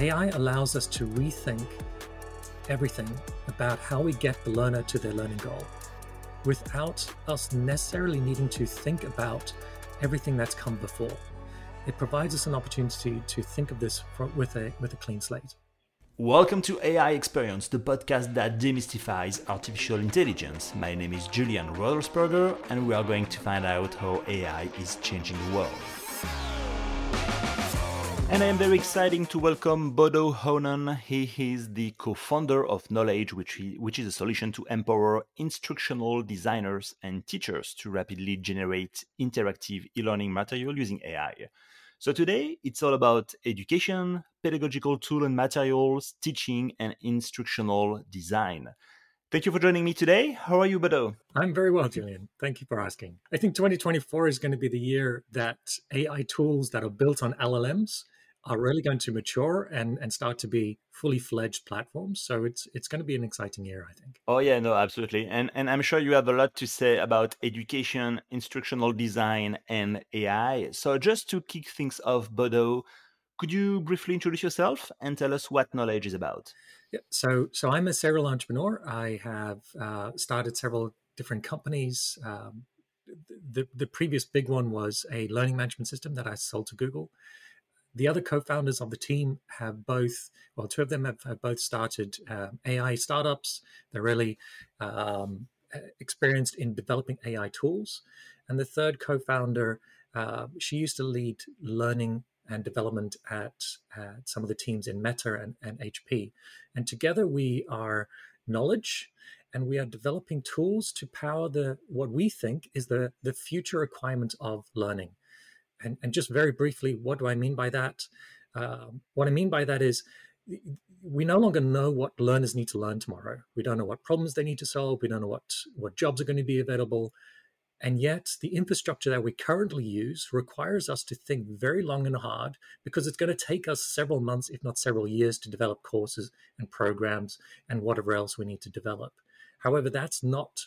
AI allows us to rethink everything about how we get the learner to their learning goal without us necessarily needing to think about everything that's come before. It provides us an opportunity to think of this with a, with a clean slate. Welcome to AI Experience, the podcast that demystifies artificial intelligence. My name is Julian Redelsperger, and we are going to find out how AI is changing the world. And I am very excited to welcome Bodo Hoenen. He is the co-founder of Nolej, which, he, which is a solution to empower instructional designers and teachers to rapidly generate interactive e-learning material using AI. So today it's all about education, pedagogical tool and materials, teaching, and instructional design. Thank you for joining me today. How are you, Bodo? I'm very well, Julian. Thank you for asking. I think 2024 is going to be the year that AI tools that are built on LLMs are really going to mature and, and start to be fully fledged platforms. So it's it's going to be an exciting year, I think. Oh yeah, no, absolutely. And and I'm sure you have a lot to say about education, instructional design, and AI. So just to kick things off, Bodo, could you briefly introduce yourself and tell us what Nolej is about? Yeah, so so I'm a serial entrepreneur. I have uh, started several different companies. Um, the the previous big one was a learning management system that I sold to Google the other co-founders of the team have both well two of them have, have both started uh, ai startups. They're really um, experienced in developing ai tools. And the third co-founder uh, she used to lead learning and development at, at some of the teams in meta and, and hp and together we are Nolej and we are developing tools to power the what we think is the the future requirement of learning and, and just very briefly, what do I mean by that? Uh, what I mean by that is we no longer know what learners need to learn tomorrow. We don't know what problems they need to solve. We don't know what, what jobs are going to be available. And yet, the infrastructure that we currently use requires us to think very long and hard because it's going to take us several months, if not several years, to develop courses and programs and whatever else we need to develop. However, that's not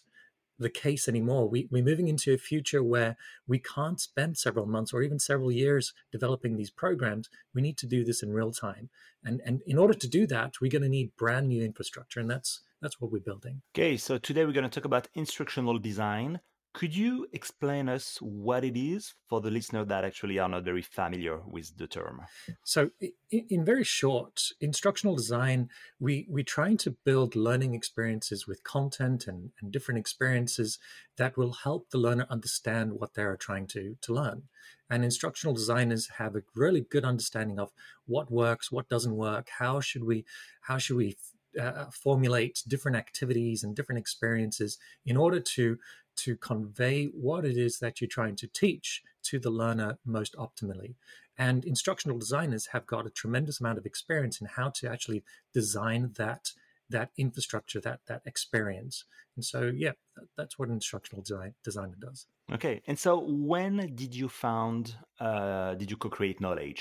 the case anymore. We, we're moving into a future where we can't spend several months or even several years developing these programs. We need to do this in real time. And, and in order to do that, we're going to need brand new infrastructure. And that's, that's what we're building. Okay, so today we're going to talk about instructional design. Could you explain us what it is for the listener that actually are not very familiar with the term? So, in very short, instructional design, we we trying to build learning experiences with content and, and different experiences that will help the learner understand what they are trying to to learn. And instructional designers have a really good understanding of what works, what doesn't work, how should we how should we uh, formulate different activities and different experiences in order to to convey what it is that you're trying to teach to the learner most optimally. And instructional designers have got a tremendous amount of experience in how to actually design that that infrastructure, that that experience. And so, yeah, that, that's what an instructional design, designer does. Okay. And so, when did you found? Uh, did you co-create Nolej?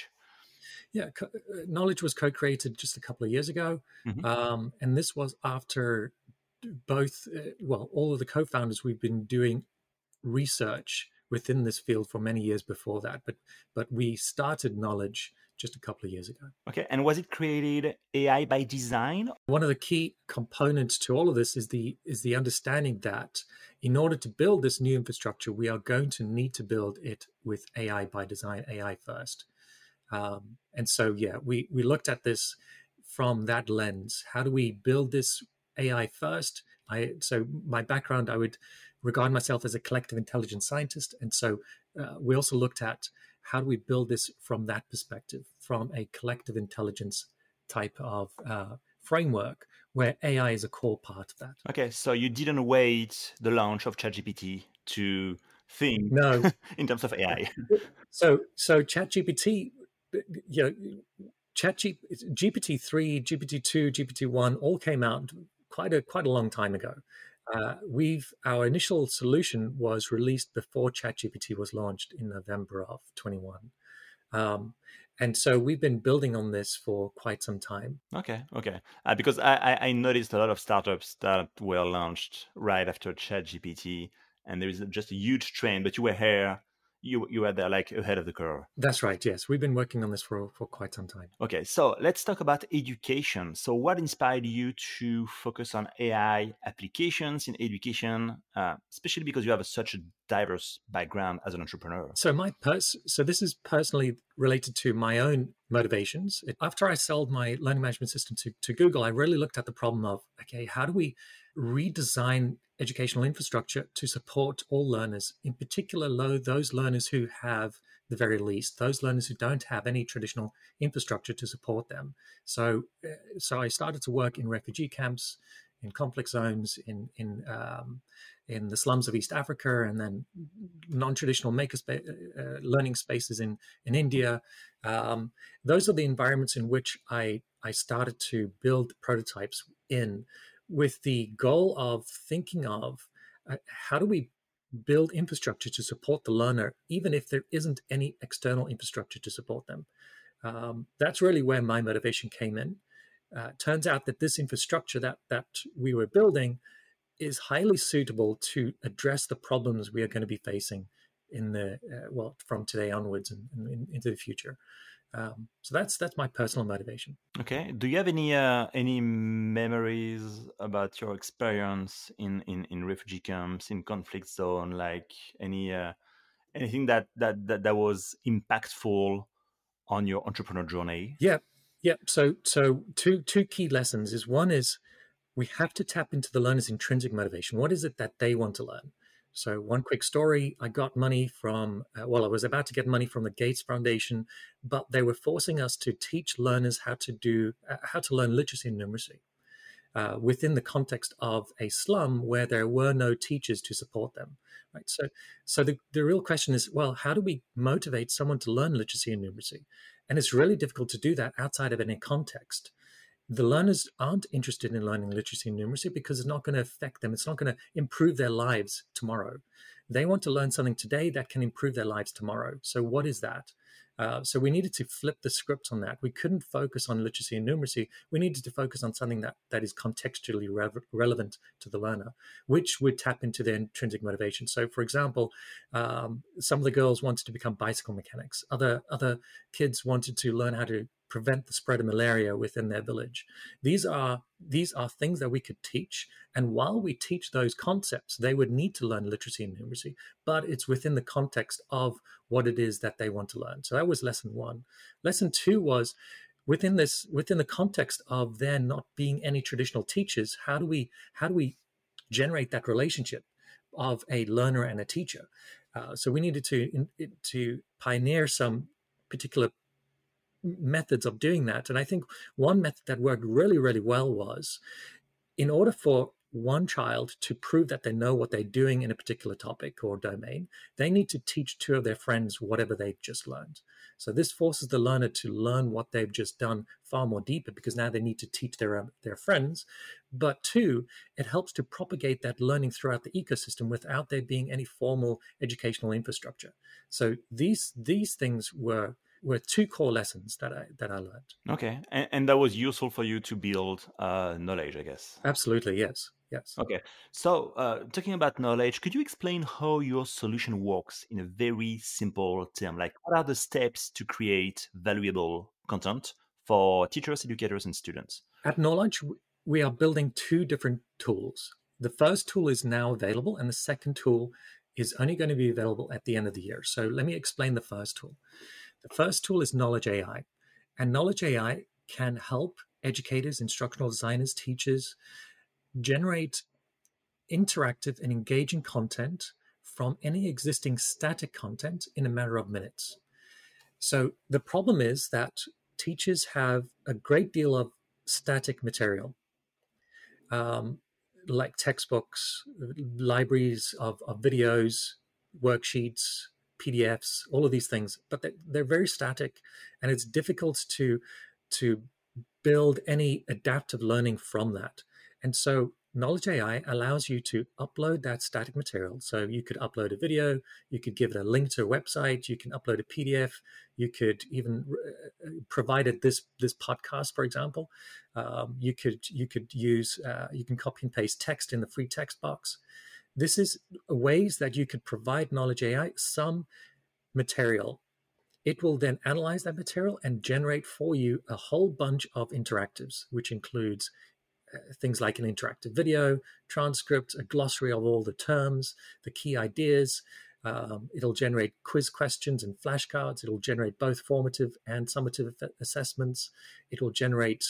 Yeah, co- uh, Nolej was co-created just a couple of years ago, mm-hmm. um, and this was after both, uh, well, all of the co founders, we've been doing research within this field for many years before that, but but we started Nolej just a couple of years ago. Okay, and was it created AI by design? One of the key components to all of this is the is the understanding that in order to build this new infrastructure, we are going to need to build it with AI by design, AI first. Um, and so, yeah, we we looked at this from that lens. How do we build this AI first. I so my background, I would regard myself as a collective intelligence scientist, and so uh, we also looked at how do we build this from that perspective, from a collective intelligence type of uh, framework where AI is a core part of that. Okay, so you didn't wait the launch of ChatGPT to think no in terms of AI. so so ChatGPT, you know, Chat GPT three, GPT two, GPT one all came out quite a quite a long time ago. Uh, we've our initial solution was released before ChatGPT was launched in November of 21. Um, and so we've been building on this for quite some time. Okay, okay. Uh, because I, I noticed a lot of startups that were launched right after ChatGPT, and there is just a huge trend. But you were here you you were there like ahead of the curve. That's right. Yes, we've been working on this for for quite some time. Okay, so let's talk about education. So, what inspired you to focus on AI applications in education, uh, especially because you have a, such a diverse background as an entrepreneur? So, my pers- so this is personally related to my own motivations. After I sold my learning management system to, to Google, I really looked at the problem of okay, how do we redesign educational infrastructure to support all learners, in particular those learners who have the very least, those learners who don't have any traditional infrastructure to support them. So, uh, so I started to work in refugee camps, in conflict zones, in in um, in the slums of East Africa, and then non-traditional maker spa- uh, learning spaces in in India. Um, those are the environments in which I I started to build prototypes in with the goal of thinking of uh, how do we build infrastructure to support the learner, even if there isn't any external infrastructure to support them. Um, that's really where my motivation came in. Uh, turns out that this infrastructure that that we were building is highly suitable to address the problems we are going to be facing in the uh, well from today onwards and, and, into the future. Um, so that's that's my personal motivation. Okay. Do you have any uh, any memories about your experience in, in, in refugee camps, in conflict zone, like any uh, anything that, that that that was impactful on your entrepreneur journey? Yeah, yeah. So so two two key lessons is one is we have to tap into the learner's intrinsic motivation. What is it that they want to learn? So, one quick story I got money from, uh, well, I was about to get money from the Gates Foundation, but they were forcing us to teach learners how to do, uh, how to learn literacy and numeracy. Uh, within the context of a slum where there were no teachers to support them right so so the, the real question is well how do we motivate someone to learn literacy and numeracy and it's really difficult to do that outside of any context the learners aren't interested in learning literacy and numeracy because it's not going to affect them. It's not going to improve their lives tomorrow. They want to learn something today that can improve their lives tomorrow. So, what is that? Uh, so we needed to flip the script on that. We couldn't focus on literacy and numeracy. We needed to focus on something that, that is contextually re- relevant to the learner, which would tap into their intrinsic motivation. So, for example, um, some of the girls wanted to become bicycle mechanics. Other other kids wanted to learn how to prevent the spread of malaria within their village. These are these are things that we could teach, and while we teach those concepts, they would need to learn literacy and numeracy, but it's within the context of what it is that they want to learn. So that was lesson one. Lesson two was within this within the context of there not being any traditional teachers. How do we how do we generate that relationship of a learner and a teacher? Uh, so we needed to to pioneer some particular methods of doing that. And I think one method that worked really, really well was in order for one child to prove that they know what they're doing in a particular topic or domain, they need to teach two of their friends whatever they've just learned. So this forces the learner to learn what they've just done far more deeper because now they need to teach their um, their friends. But two, it helps to propagate that learning throughout the ecosystem without there being any formal educational infrastructure. So these these things were were two core lessons that I that I learned. Okay, and, and that was useful for you to build uh, Nolej, I guess. Absolutely, yes, yes. Okay, so uh, talking about Nolej, could you explain how your solution works in a very simple term? Like, what are the steps to create valuable content for teachers, educators, and students? At Nolej, we are building two different tools. The first tool is now available, and the second tool is only going to be available at the end of the year. So let me explain the first tool. The first tool is Nolej AI. And Nolej AI can help educators, instructional designers, teachers generate interactive and engaging content from any existing static content in a matter of minutes. So the problem is that teachers have a great deal of static material, um, like textbooks, libraries of, of videos, worksheets, PDFs, all of these things, but they're, they're very static, and it's difficult to to build any adaptive learning from that. And so Nolej AI allows you to upload that static material. So you could upload a video, you could give it a link to a website, you can upload a PDF, you could even uh, provided this this podcast, for example, um, you could you could use uh, you can copy and paste text in the free text box. This is ways that you could provide Nolej AI some material, it will then analyze that material and generate for you a whole bunch of interactives, which includes uh, things like an interactive video, transcript, a glossary of all the terms, the key ideas. Um, it'll generate quiz questions and flashcards. It'll generate both formative and summative assessments. It'll generate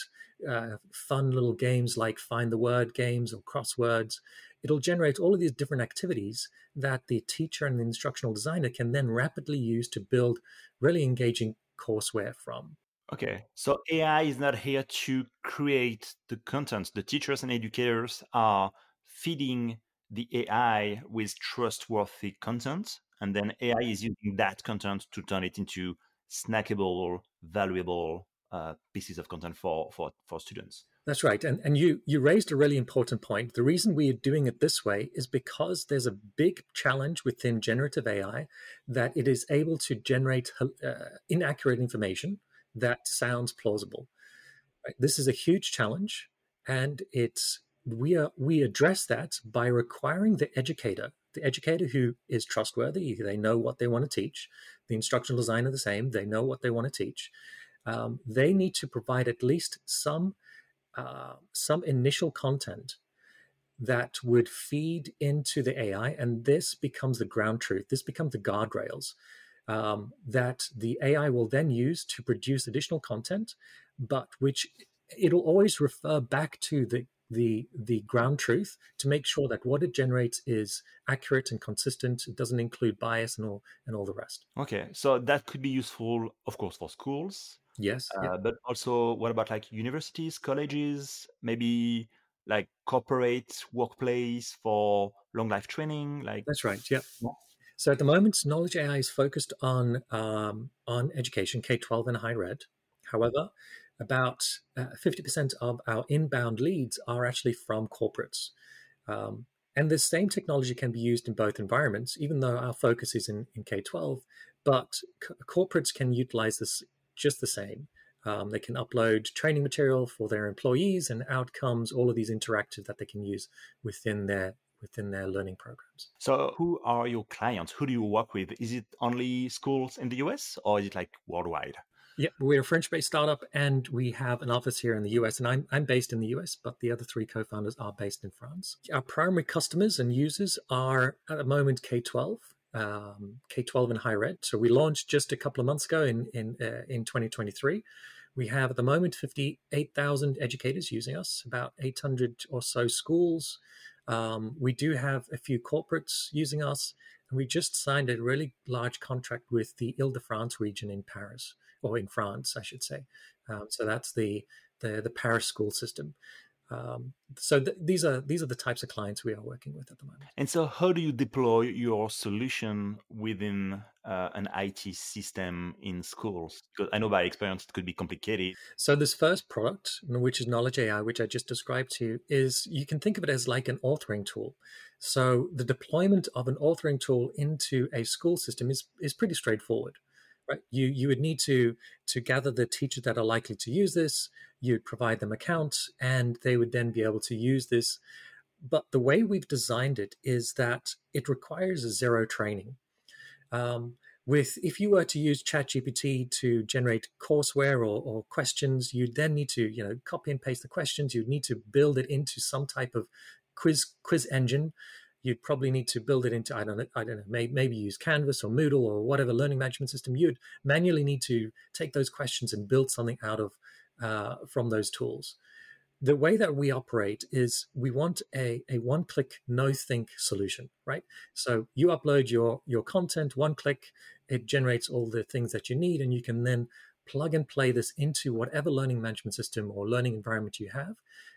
uh, fun little games like find the word games or crosswords. It'll generate all of these different activities that the teacher and the instructional designer can then rapidly use to build really engaging courseware from. Okay, so AI is not here to create the content. The teachers and educators are feeding the AI with trustworthy content, and then AI is using that content to turn it into snackable, valuable uh, pieces of content for for for students. That's right, and and you you raised a really important point. The reason we are doing it this way is because there's a big challenge within generative AI that it is able to generate uh, inaccurate information that sounds plausible. Right? This is a huge challenge, and it's we are we address that by requiring the educator, the educator who is trustworthy, they know what they want to teach, the instructional designer the same, they know what they want to teach. Um, they need to provide at least some uh, some initial content that would feed into the AI, and this becomes the ground truth. This becomes the guardrails um, that the AI will then use to produce additional content, but which it'll always refer back to the the the ground truth to make sure that what it generates is accurate and consistent. It doesn't include bias and all and all the rest. Okay, so that could be useful, of course, for schools. Yes, uh, yeah. but also what about like universities, colleges, maybe like corporate workplace for long life training? Like that's right. Yeah. yeah. So at the moment, Nolej AI is focused on um, on education, K twelve and higher ed. However, about uh, fifty uh, percent of our inbound leads are actually from corporates. Um, and the same technology can be used in both environments, even though our focus is in, in K 12. But c- corporates can utilize this just the same. Um, they can upload training material for their employees and outcomes, all of these interactive that they can use within their within their learning programs. So, who are your clients? Who do you work with? Is it only schools in the US or is it like worldwide? Yeah, we're a French based startup and we have an office here in the US. And I'm, I'm based in the US, but the other three co founders are based in France. Our primary customers and users are at the moment K 12. Um, K 12 and higher ed. So we launched just a couple of months ago in, in, uh, in 2023. We have at the moment 58,000 educators using us, about 800 or so schools, um, we do have a few corporates using us, and we just signed a really large contract with the Ile-de-France region in Paris, or in France, I should say. Um, so that's the, the the Paris school system. Um, so th- these are these are the types of clients we are working with at the moment. And so, how do you deploy your solution within uh, an IT system in schools? Because I know by experience it could be complicated. So this first product, which is Nolej AI, which I just described to you, is you can think of it as like an authoring tool. So the deployment of an authoring tool into a school system is is pretty straightforward right? You you would need to to gather the teachers that are likely to use this. You'd provide them accounts, and they would then be able to use this. But the way we've designed it is that it requires a zero training. Um, with if you were to use ChatGPT to generate courseware or, or questions, you'd then need to you know copy and paste the questions. You'd need to build it into some type of quiz quiz engine you'd probably need to build it into I don't know I don't know maybe, maybe use Canvas or Moodle or whatever learning management system. You'd manually need to take those questions and build something out of uh, from those tools. The way that we operate is we want a, a one click no think solution, right? So you upload your your content, one click, it generates all the things that you need, and you can then plug and play this into whatever learning management system or learning environment you have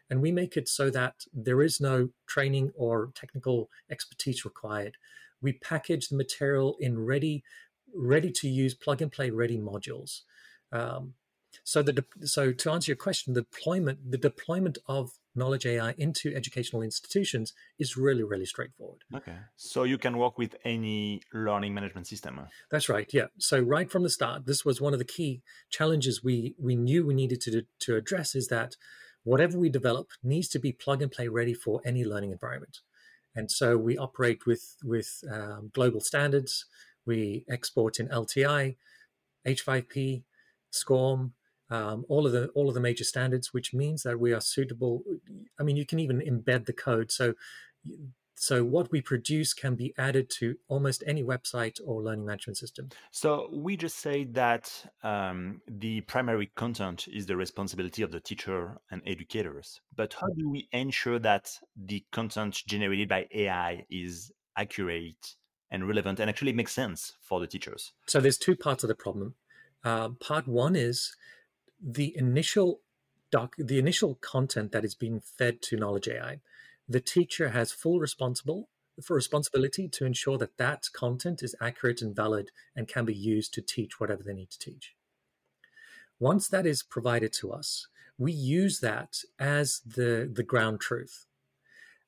and we make it so that there is no training or technical expertise required. We package the material in ready, ready to use, plug and play ready modules. Um, so the so to answer your question, the deployment the deployment of Nolej AI into educational institutions is really really straightforward. Okay, so you can work with any learning management system. That's right. Yeah. So right from the start, this was one of the key challenges we we knew we needed to to address is that whatever we develop needs to be plug and play ready for any learning environment. And so we operate with with um, global standards. We export in LTI, H5P, SCORM, um, all of the all of the major standards, which means that we are suitable. I mean, you can even embed the code. So, so what we produce can be added to almost any website or learning management system. So we just say that um, the primary content is the responsibility of the teacher and educators. But how do we ensure that the content generated by AI is accurate and relevant and actually makes sense for the teachers? So there's two parts of the problem. Uh, part one is the initial doc, the initial content that is being fed to Nolej AI. The teacher has full responsible for responsibility to ensure that that content is accurate and valid and can be used to teach whatever they need to teach. Once that is provided to us, we use that as the the ground truth.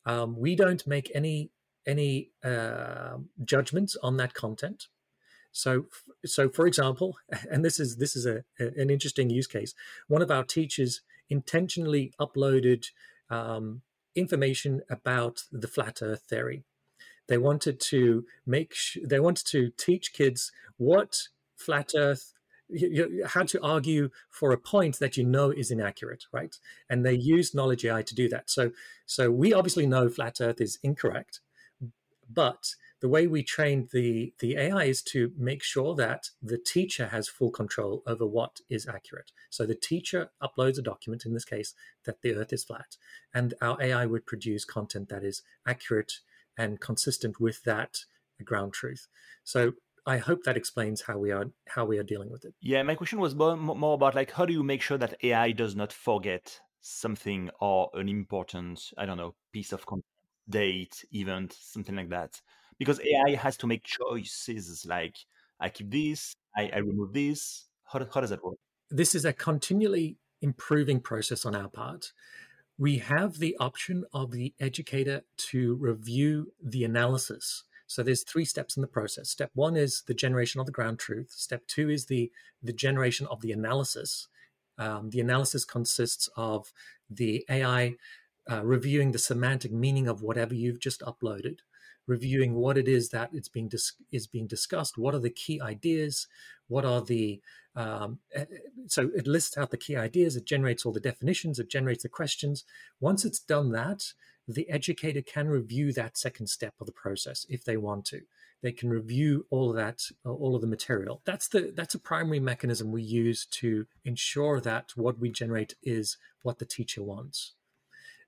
Um, we don't make any any uh, judgments on that content. So, so for example, and this is this is a, an interesting use case. One of our teachers intentionally uploaded um, information about the flat Earth theory. They wanted to make sh- they wanted to teach kids what flat Earth how to argue for a point that you know is inaccurate, right? And they used Nolej AI to do that. So, so we obviously know flat Earth is incorrect, but the way we train the, the AI is to make sure that the teacher has full control over what is accurate. So the teacher uploads a document, in this case, that the earth is flat, and our AI would produce content that is accurate and consistent with that ground truth. So I hope that explains how we are how we are dealing with it. Yeah, my question was more, more about like how do you make sure that AI does not forget something or an important I don't know piece of content, date, event, something like that because AI has to make choices like I keep this, I, I remove this. How, how does that work? This is a continually improving process on our part. We have the option of the educator to review the analysis. So there's three steps in the process. Step one is the generation of the ground truth. Step two is the the generation of the analysis. Um, the analysis consists of the AI uh, reviewing the semantic meaning of whatever you've just uploaded reviewing what it is that it's being dis- is being discussed. What are the key ideas? What are the um, eh, eh, so it lists out the key ideas. It generates all the definitions. It generates the questions. Once it's done that, the educator can review that second step of the process if they want to. They can review all of that, all of the material. That's the that's a primary mechanism we use to ensure that what we generate is what the teacher wants.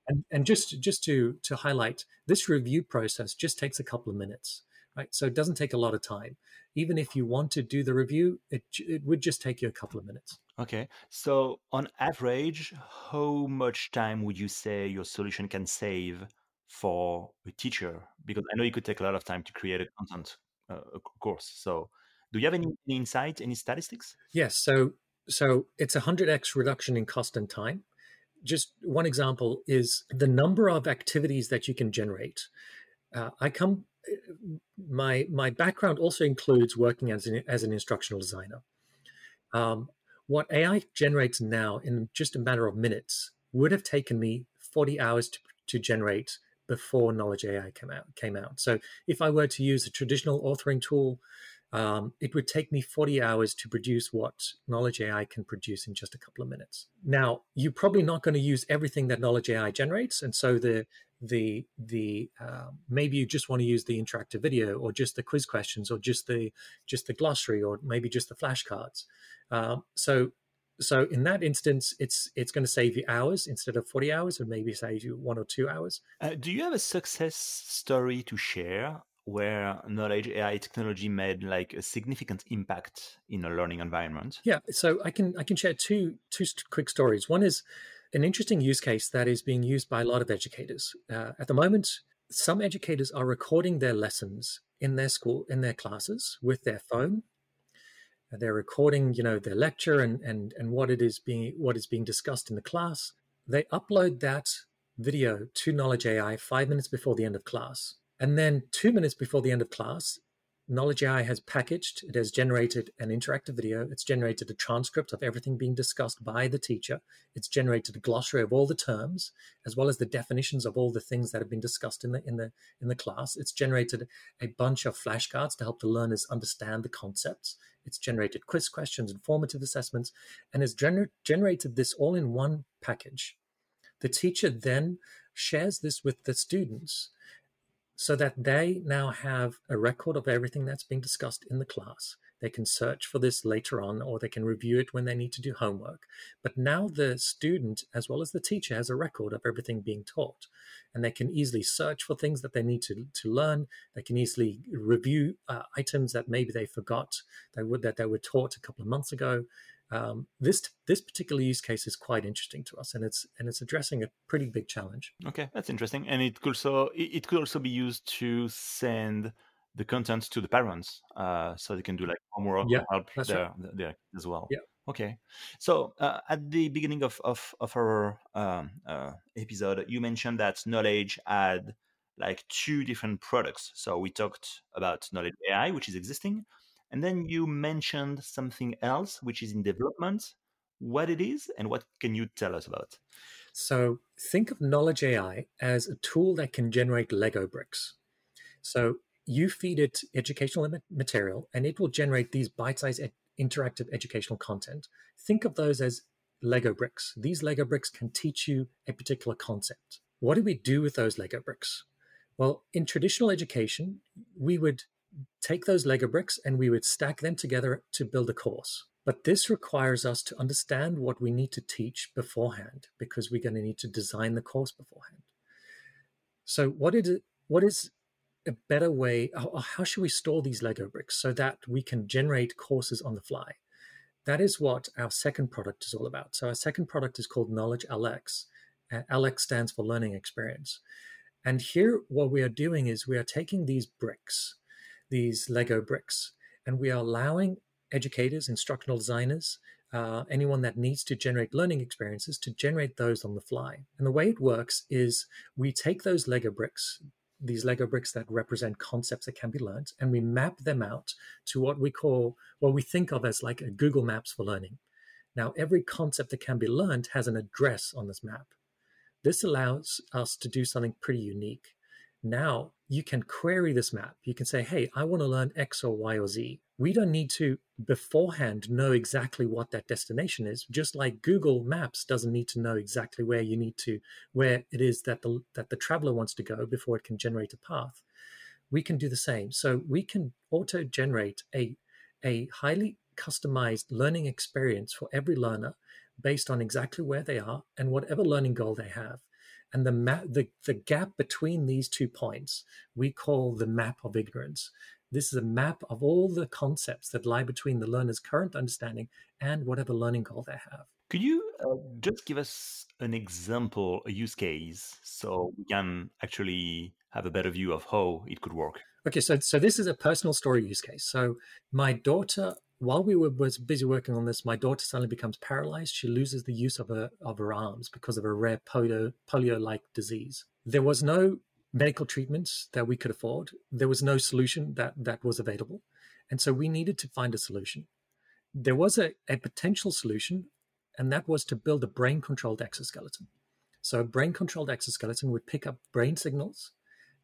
And, and just just to to highlight, this review process just takes a couple of minutes, right? So it doesn't take a lot of time. Even if you want to do the review, it it would just take you a couple of minutes. Okay. So on average, how much time would you say your solution can save for a teacher? Because I know it could take a lot of time to create a content uh, a course. So do you have any, any insight, any statistics? Yes. So so it's a hundred x reduction in cost and time just one example is the number of activities that you can generate. Uh, I come, my my background also includes working as an as an instructional designer. Um, what AI generates now in just a matter of minutes would have taken me 40 hours to, to generate before Nolej AI came out. Came out. So if I were to use a traditional authoring tool, um, it would take me 40 hours to produce what Nolej AI can produce in just a couple of minutes. Now, you're probably not going to use everything that Nolej AI generates, and so the the the uh, maybe you just want to use the interactive video, or just the quiz questions, or just the just the glossary, or maybe just the flashcards. Uh, so so in that instance, it's it's going to save you hours instead of 40 hours, and maybe save you one or two hours. Uh, do you have a success story to share where Nolej AI technology made like a significant impact in a learning environment? Yeah, so I can I can share two two quick stories. One is an interesting use case that is being used by a lot of educators uh, at the moment. Some educators are recording their lessons in their school in their classes with their phone. They're recording, you know, their lecture and and and what it is being what is being discussed in the class. They upload that video to Nolej AI five minutes before the end of class and then two minutes before the end of class, Nolej AI has packaged, it has generated an interactive video, it's generated a transcript of everything being discussed by the teacher, it's generated a glossary of all the terms, as well as the definitions of all the things that have been discussed in the in the in the class. It's generated a bunch of flashcards to help the learners understand the concepts. It's generated quiz questions and formative assessments, and has gener- generated this all in one package. The teacher then shares this with the students so that they now have a record of everything that's being discussed in the class. They can search for this later on or they can review it when they need to do homework. But now the student, as well as the teacher, has a record of everything being taught. And they can easily search for things that they need to, to learn. They can easily review uh, items that maybe they forgot they would, that they were taught a couple of months ago um, this this particular use case is quite interesting to us, and it's and it's addressing a pretty big challenge. Okay, that's interesting, and it could also it could also be used to send the content to the parents, uh, so they can do like homework yeah, help their, right. their as well. Yeah. Okay. So uh, at the beginning of of, of our um, uh, episode, you mentioned that Nolej had like two different products. So we talked about Nolej AI, which is existing, and then you mentioned something else which is in development, what it is, and what can you tell us about? So think of Nolej AI as a tool that can generate Lego bricks. So you feed it educational material and it will generate these bite-sized ed- interactive educational content. Think of those as Lego bricks. These Lego bricks can teach you a particular concept. What do we do with those Lego bricks? Well, in traditional education, we would take those Lego bricks and we would stack them together to build a course. But this requires us to understand what we need to teach beforehand because we're going to need to design the course beforehand. So, what is, what is a better way? How should we store these Lego bricks so that we can generate courses on the fly? That is what our second product is all about. So, our second product is called Nolej LX. Uh, LX stands for Learning Experience. And here, what we are doing is we are taking these bricks these Lego bricks. And we are allowing educators, instructional designers, uh, anyone that needs to generate learning experiences to generate those on the fly. And the way it works is we take those Lego bricks, these Lego bricks that represent concepts that can be learned, and we map them out to what we call, what we think of as like a Google Maps for learning. Now, every concept that can be learned has an address on this map. This allows us to do something pretty unique. Now you can query this map. You can say, hey, I want to learn X or Y or Z. We don't need to beforehand know exactly what that destination is, just like Google Maps doesn't need to know exactly where you need to, where it is that the, that the traveler wants to go before it can generate a path. We can do the same. So we can auto generate a, a highly customized learning experience for every learner based on exactly where they are and whatever learning goal they have and the map the, the gap between these two points we call the map of ignorance. This is a map of all the concepts that lie between the learner's current understanding and whatever learning goal they have. Could you uh, just give us an example a use case so we can actually have a better view of how it could work? Okay so so this is a personal story use case. So my daughter while we were was busy working on this, my daughter suddenly becomes paralyzed. She loses the use of her of her arms because of a rare polio polio like disease. There was no medical treatments that we could afford. There was no solution that that was available, and so we needed to find a solution. There was a, a potential solution, and that was to build a brain controlled exoskeleton. So a brain controlled exoskeleton would pick up brain signals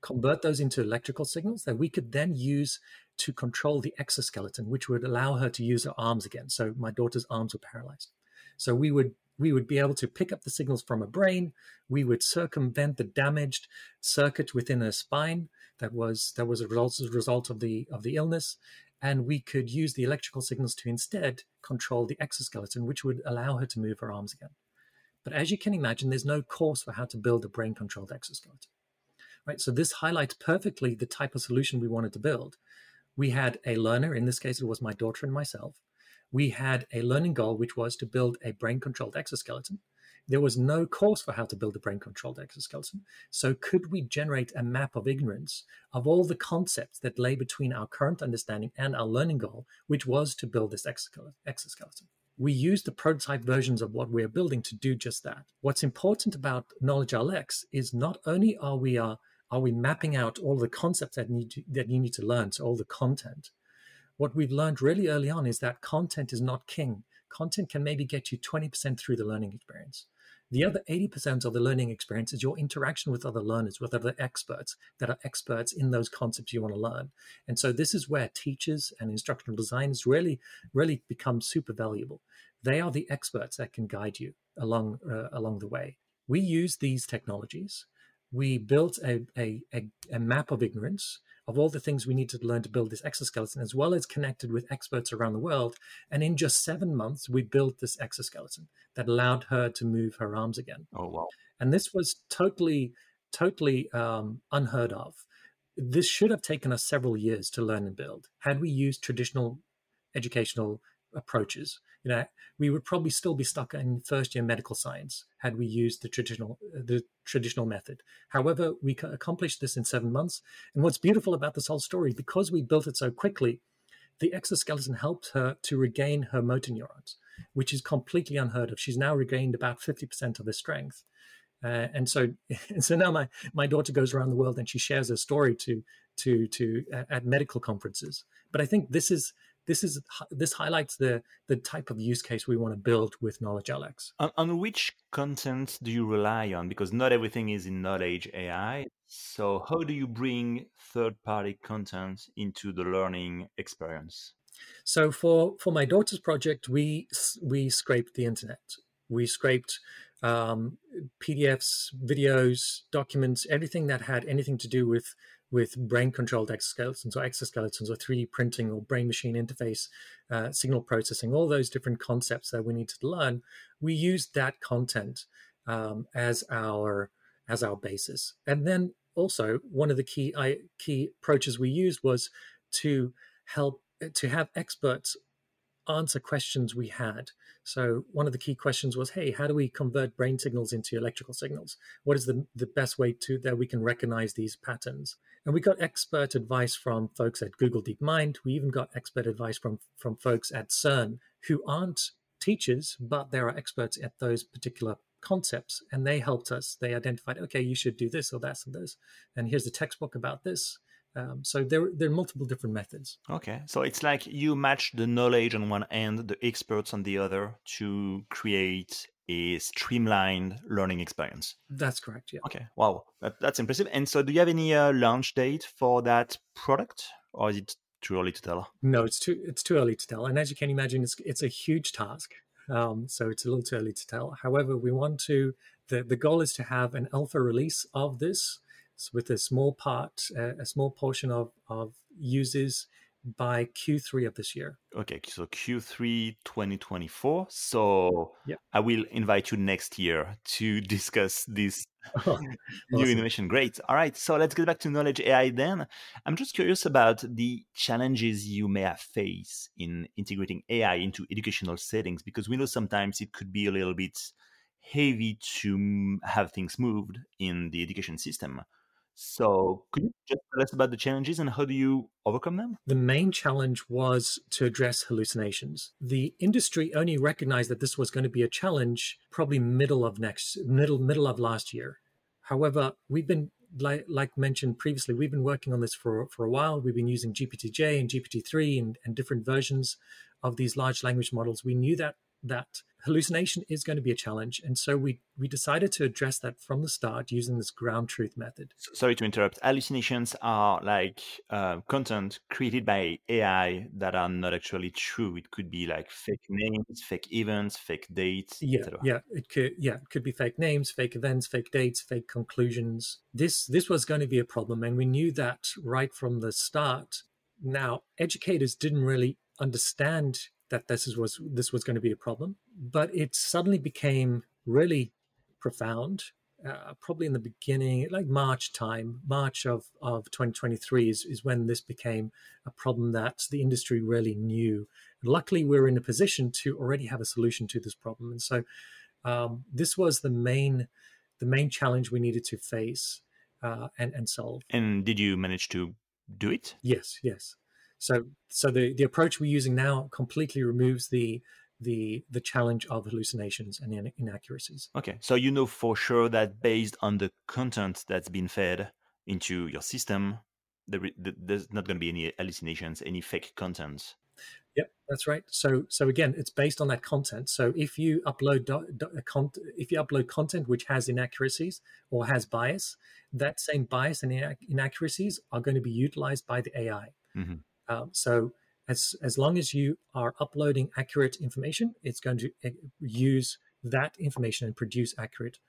convert those into electrical signals that we could then use to control the exoskeleton, which would allow her to use her arms again. So my daughter's arms were paralyzed. So we would we would be able to pick up the signals from her brain. We would circumvent the damaged circuit within her spine that was that was a result, a result of the of the illness, and we could use the electrical signals to instead control the exoskeleton, which would allow her to move her arms again. But as you can imagine, there's no course for how to build a brain controlled exoskeleton right? So this highlights perfectly the type of solution we wanted to build. We had a learner, in this case, it was my daughter and myself. We had a learning goal, which was to build a brain controlled exoskeleton. There was no course for how to build a brain controlled exoskeleton. So, could we generate a map of ignorance of all the concepts that lay between our current understanding and our learning goal, which was to build this exoskeleton? We used the prototype versions of what we're building to do just that. What's important about Nolej LX is not only are we are Are we mapping out all the concepts that need to, that you need to learn, so all the content? What we've learned really early on is that content is not king. Content can maybe get you 20% through the learning experience. The other 80% of the learning experience is your interaction with other learners, with other experts that are experts in those concepts you want to learn. And so this is where teachers and instructional designers really, really become super valuable. They are the experts that can guide you along uh, along the way. We use these technologies. We built a, a, a, a map of ignorance of all the things we need to learn to build this exoskeleton, as well as connected with experts around the world. And in just seven months, we built this exoskeleton that allowed her to move her arms again. Oh, wow. And this was totally, totally um, unheard of. This should have taken us several years to learn and build. Had we used traditional educational approaches. You know, we would probably still be stuck in first year medical science had we used the traditional the traditional method. However, we accomplished this in seven months. And what's beautiful about this whole story, because we built it so quickly, the exoskeleton helped her to regain her motor neurons, which is completely unheard of. She's now regained about fifty percent of her strength. Uh, and so, so now my, my daughter goes around the world and she shares her story to to to at medical conferences. But I think this is this is this highlights the the type of use case we want to build with Nolej LX on, on, which content do you rely on? Because not everything is in Nolej ai so how do you bring third party content into the learning experience? So for for my daughter's project we we scraped the internet. We scraped um, pdfs videos documents everything that had anything to do with with brain controlled exoskeletons or exoskeletons or 3D printing or brain machine interface, uh, signal processing, all those different concepts that we need to learn, we use that content um, as our as our basis. And then also one of the key I, key approaches we used was to help to have experts answer questions we had. So one of the key questions was, hey, how do we convert brain signals into electrical signals? What is the, the best way to that we can recognize these patterns? And we got expert advice from folks at Google DeepMind. We even got expert advice from from folks at CERN who aren't teachers, but they are experts at those particular concepts and they helped us they identified okay you should do this or that or this and here's the textbook about this um, so there, there are multiple different methods. Okay, so it's like you match the knowledge on one end, the experts on the other, to create a streamlined learning experience. That's correct. Yeah. Okay. Wow, that, that's impressive. And so, do you have any uh, launch date for that product, or is it too early to tell? No, it's too it's too early to tell. And as you can imagine, it's it's a huge task. Um, so it's a little too early to tell. However, we want to the the goal is to have an alpha release of this with a small part, uh, a small portion of, of users by Q3 of this year. Okay, so Q3 2024. So yeah. I will invite you next year to discuss this oh, new awesome. innovation. Great. All right, so let's get back to Nolej AI then. I'm just curious about the challenges you may have faced in integrating AI into educational settings because we know sometimes it could be a little bit heavy to have things moved in the education system. So, could you just tell us about the challenges and how do you overcome them? The main challenge was to address hallucinations. The industry only recognized that this was going to be a challenge probably middle of next middle middle of last year. However, we've been like, like mentioned previously, we've been working on this for, for a while. We've been using GPT-J and GPT-3 and, and different versions of these large language models. We knew that that hallucination is going to be a challenge. And so we, we decided to address that from the start using this ground truth method. Sorry to interrupt. Hallucinations are like uh, content created by AI that are not actually true. It could be like fake names, fake events, fake dates. Yeah, yeah, it could. Yeah, it could be fake names, fake events, fake dates, fake conclusions. This this was going to be a problem, and we knew that right from the start. Now, educators didn't really understand that this is, was this was going to be a problem, but it suddenly became really profound. Uh, probably in the beginning, like March time, March of, of 2023 is, is when this became a problem that the industry really knew. And luckily, we're in a position to already have a solution to this problem. And so um, this was the main the main challenge we needed to face uh, and, and solve. And did you manage to do it? Yes, yes. So so the, the approach we're using now completely removes the the the challenge of hallucinations and in- inaccuracies. Okay, so you know for sure that based on the content that's been fed, into your system, there, there's not going to be any hallucinations, any fake content. Yep, that's right. So, so again, it's based on that content. So, if you upload do, do, if you upload content which has inaccuracies or has bias, that same bias and inaccuracies are going to be utilized by the AI. Mm-hmm. Um, so, as as long as you are uploading accurate information, it's going to eh, use that information and produce accurate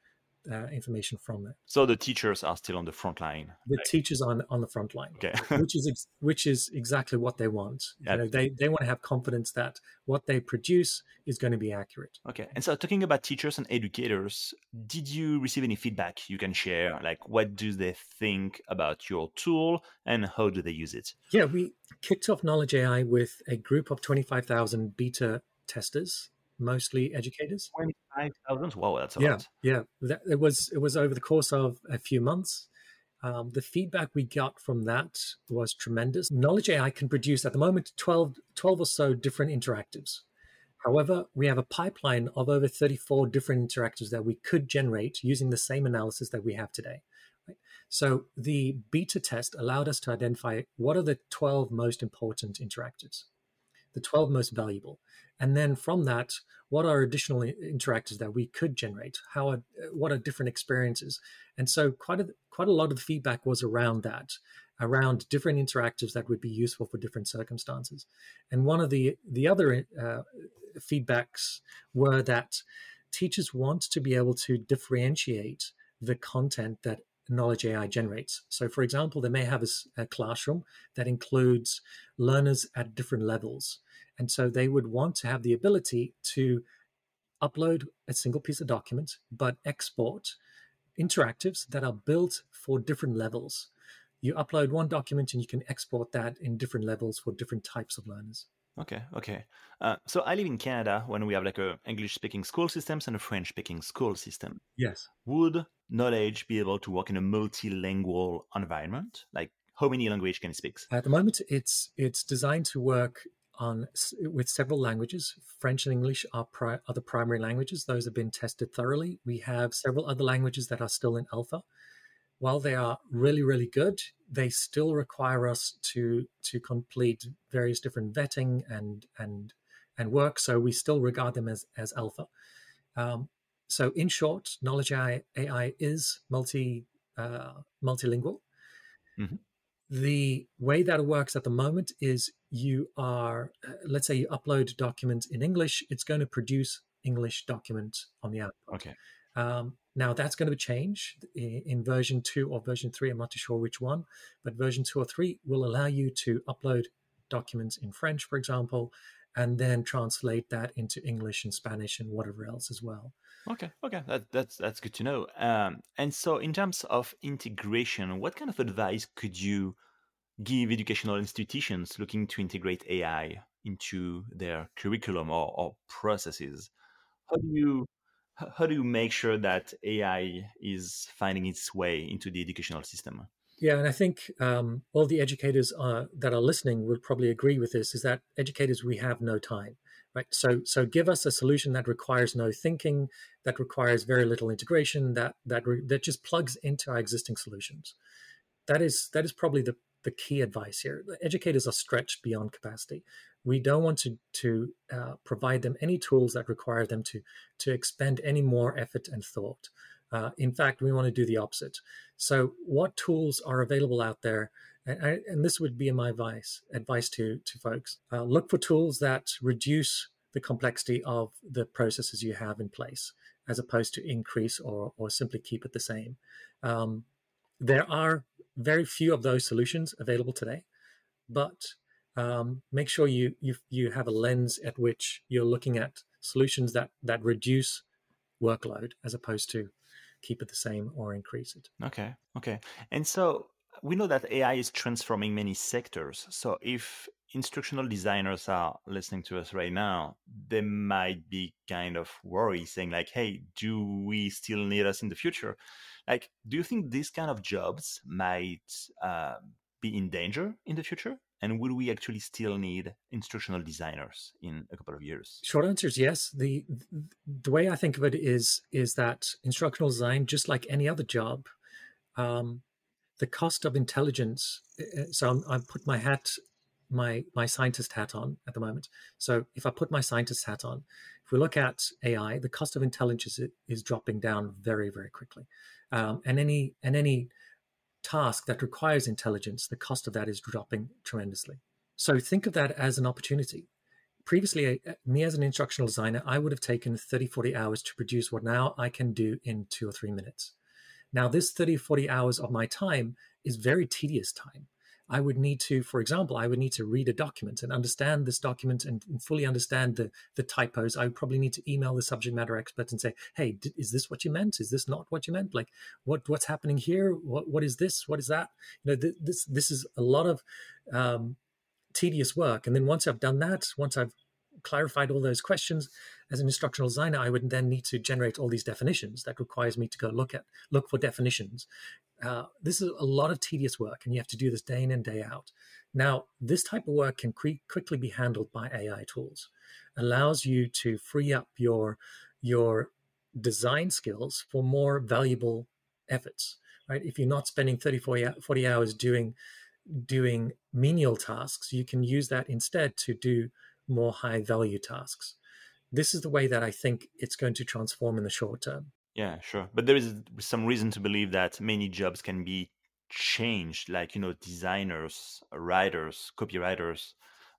uh, information from it. So the teachers are still on the front line. The right? teachers on on the front line, okay. which is ex- which is exactly what they want. You know, they they want to have confidence that what they produce is going to be accurate. Okay. And so, talking about teachers and educators, did you receive any feedback you can share? Like, what do they think about your tool, and how do they use it? Yeah, we kicked off Nolej AI with a group of twenty five thousand beta testers mostly educators. Twenty-five thousand. Wow, that's a yeah, lot. Yeah, that, it was. It was over the course of a few months. Um, the feedback we got from that was tremendous. Nolej AI can produce at the moment 12, 12 or so different interactives. However, we have a pipeline of over 34 different interactives that we could generate using the same analysis that we have today. Right? So the beta test allowed us to identify what are the 12 most important interactives, the 12 most valuable. And then from that, what are additional interactors that we could generate? How are, what are different experiences? And so quite a quite a lot of the feedback was around that, around different interactives that would be useful for different circumstances. And one of the the other uh, feedbacks were that teachers want to be able to differentiate the content that Nolej AI generates. So, for example, they may have a, a classroom that includes learners at different levels. And so they would want to have the ability to upload a single piece of document, but export interactives that are built for different levels. You upload one document and you can export that in different levels for different types of learners. Okay, okay. Uh, so I live in Canada when we have like a English speaking school systems and a French speaking school system. Yes. Would Nolej be able to work in a multilingual environment? Like how many languages can it speak? At the moment, it's it's designed to work on with several languages. French and English are, pri- are the primary languages; those have been tested thoroughly. We have several other languages that are still in alpha. While they are really, really good, they still require us to to complete various different vetting and and and work. So we still regard them as as alpha. Um, so in short, Nolej AI, AI is multi uh, multilingual. Mm-hmm. The way that it works at the moment is you are uh, let's say you upload document in english it's going to produce english document on the output okay. Um, now that's going to change in, in version 2 or version 3 i'm not too sure which one but version 2 or 3 will allow you to upload documents in french for example and then translate that into english and spanish and whatever else as well Okay, okay, that, that's that's good to know. Um, and so, in terms of integration, what kind of advice could you give educational institutions looking to integrate AI into their curriculum or, or processes? How do you how do you make sure that AI is finding its way into the educational system? Yeah, and I think um, all the educators uh, that are listening would probably agree with this: is that educators we have no time right? So so give us a solution that requires no thinking that requires very little integration that that re, that just plugs into our existing solutions. That is that is probably the the key advice here. Educators are stretched beyond capacity. We don't want to to uh, provide them any tools that require them to to expend any more effort and thought uh, in fact we want to do the opposite. So what tools are available out there? And, and this would be my advice advice to to folks. Uh, look for tools that reduce the complexity of the processes you have in place as opposed to increase or, or simply keep it the same. Um, there are very few of those solutions available today but um, make sure you, you you have a lens at which you're looking at solutions that that reduce workload as opposed to keep it the same or increase it okay okay and so we know that AI is transforming many sectors. So if instructional designers are listening to us right now, they might be kind of worried, saying like, "Hey, do we still need us in the future?" Like, do you think these kind of jobs might uh, be in danger in the future? And will we actually still need instructional designers in a couple of years? Short answer is yes. the The way I think of it is is that instructional design, just like any other job, um, the cost of intelligence. Uh, uh, so I'm, I put my hat, my my scientist hat on at the moment. So if I put my scientist hat on, if we look at AI, the cost of intelligence is dropping down very very quickly, um, and any and any task that requires intelligence, the cost of that is dropping tremendously. So think of that as an opportunity. Previously, me as an instructional designer, I would have taken 30, 40 hours to produce what now I can do in two or three minutes. Now, this 30, 40 hours of my time is very tedious time. I would need to, for example, I would need to read a document and understand this document and, and, fully understand the, the typos. I would probably need to email the subject matter expert and say, "Hey, is this what you meant? Is this not what you meant? Like, what what's happening here? What what is this? What is that? You know, th- this this is a lot of um, tedious work. And then once I've done that, once I've clarified all those questions as an instructional designer i would then need to generate all these definitions that requires me to go look at look for definitions uh, this is a lot of tedious work and you have to do this day in and day out now this type of work can cre- quickly be handled by ai tools allows you to free up your your design skills for more valuable efforts right if you're not spending 30 40, 40 hours doing doing menial tasks you can use that instead to do more high value tasks. This is the way that I think it's going to transform in the short term. Yeah, sure. But there is some reason to believe that many jobs can be changed, like, you know, designers, writers, copywriters.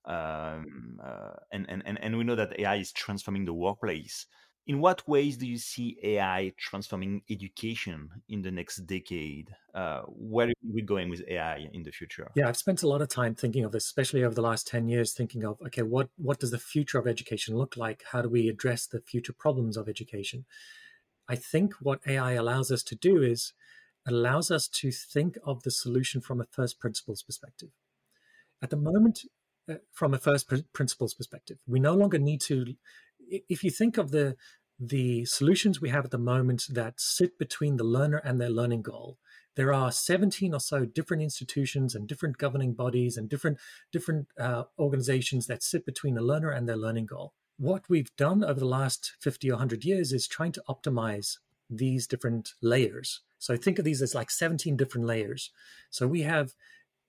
Um, uh, and, and, and we know that AI is transforming the workplace in what ways do you see AI transforming education in the next decade? Uh, where are we going with AI in the future? Yeah, I've spent a lot of time thinking of this, especially over the last 10 years, thinking of, okay, what, what does the future of education look like? How do we address the future problems of education? I think what AI allows us to do is allows us to think of the solution from a first principles perspective. At the moment, uh, from a first pr- principles perspective, we no longer need to if you think of the the solutions we have at the moment that sit between the learner and their learning goal there are 17 or so different institutions and different governing bodies and different different uh, organizations that sit between the learner and their learning goal what we've done over the last 50 or 100 years is trying to optimize these different layers so think of these as like 17 different layers so we have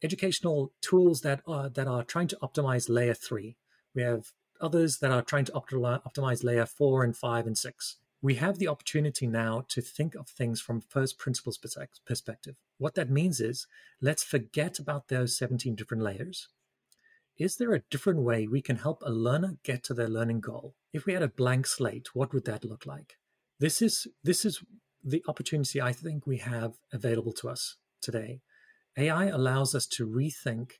educational tools that are that are trying to optimize layer 3 we have others that are trying to optimize layer four and five and six. We have the opportunity now to think of things from first principles perspective. What that means is let's forget about those 17 different layers. Is there a different way we can help a learner get to their learning goal? If we had a blank slate, what would that look like? This is this is the opportunity I think we have available to us today. AI allows us to rethink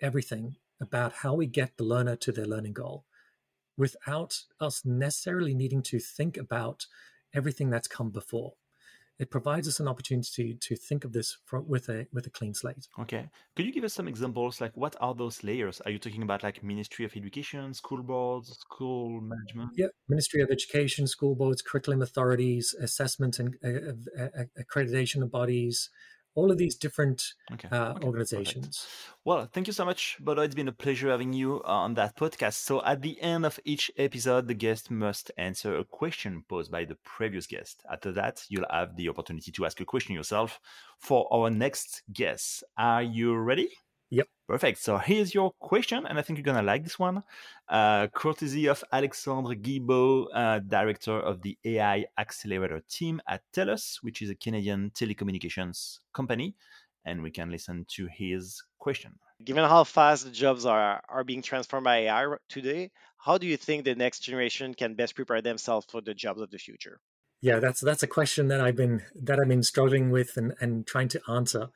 everything about how we get the learner to their learning goal without us necessarily needing to think about everything that's come before. It provides us an opportunity to think of this for, with a with a clean slate. Okay, could you give us some examples? Like, what are those layers? Are you talking about like Ministry of Education, school boards, school management? Yeah, Ministry of Education, school boards, curriculum authorities, assessment and uh, uh, accreditation bodies, all of these different okay. Uh, okay. organizations. Perfect. Well, thank you so much, Bodo. It's been a pleasure having you on that podcast. So, at the end of each episode, the guest must answer a question posed by the previous guest. After that, you'll have the opportunity to ask a question yourself for our next guest. Are you ready? Yep. Perfect. So here's your question, and I think you're gonna like this one. Uh, courtesy of Alexandre Guilbault, uh, director of the AI Accelerator team at TELUS, which is a Canadian telecommunications company, and we can listen to his question. Given how fast the jobs are are being transformed by AI today, how do you think the next generation can best prepare themselves for the jobs of the future? Yeah, that's that's a question that I've been that I've been struggling with and, and trying to answer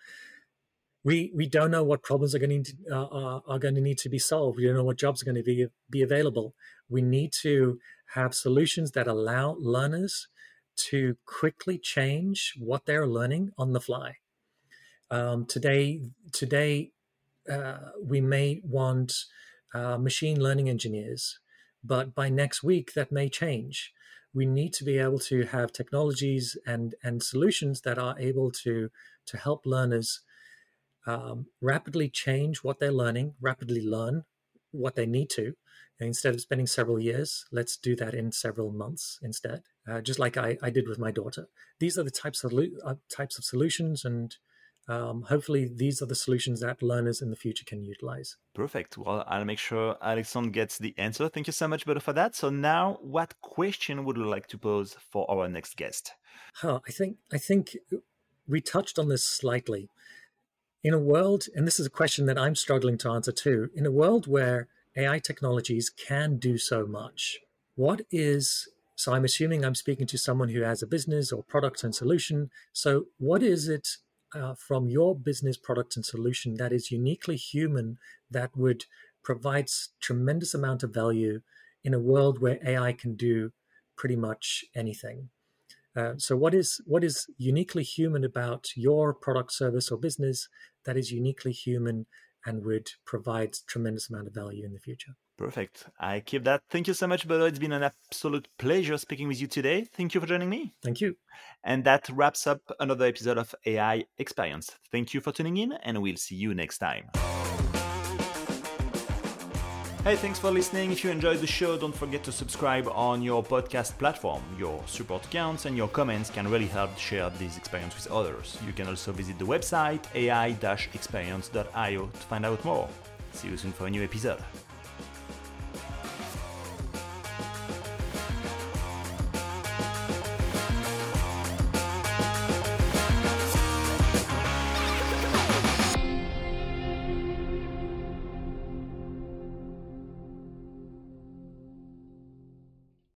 we we don't know what problems are going to uh, are, are going to need to be solved. We don't know what jobs are going to be be available. We need to have solutions that allow learners to quickly change what they're learning on the fly. Um, today, today uh, we may want uh, machine learning engineers, but by next week that may change. We need to be able to have technologies and and solutions that are able to to help learners um, rapidly change what they're learning, rapidly learn what they need to. And instead of spending several years, let's do that in several months instead, uh, just like I, I, did with my daughter. These are the types of uh, types of solutions and um, hopefully these are the solutions that learners in the future can utilize. Perfect. Well, I'll make sure Alexandre gets the answer. Thank you so much, Bodo, for that. So now, what question would you like to pose for our next guest? Huh, I think I think we touched on this slightly. In a world, and this is a question that I'm struggling to answer too, in a world where AI technologies can do so much, what is so I'm assuming I'm speaking to someone who has a business or product and solution. So, what is it uh, from your business product and solution that is uniquely human that would provide tremendous amount of value in a world where AI can do pretty much anything? Uh, so, what is what is uniquely human about your product, service, or business that is uniquely human and would provide tremendous amount of value in the future? Perfect. I keep that. Thank you so much, Bodo. It's been an absolute pleasure speaking with you today. Thank you for joining me. Thank you. And that wraps up another episode of AI Experience. Thank you for tuning in, and we'll see you next time. Hey, thanks for listening. If you enjoyed the show, don't forget to subscribe on your podcast platform. Your support counts and your comments can really help share this experience with others. You can also visit the website ai-experience.io to find out more. See you soon for a new episode.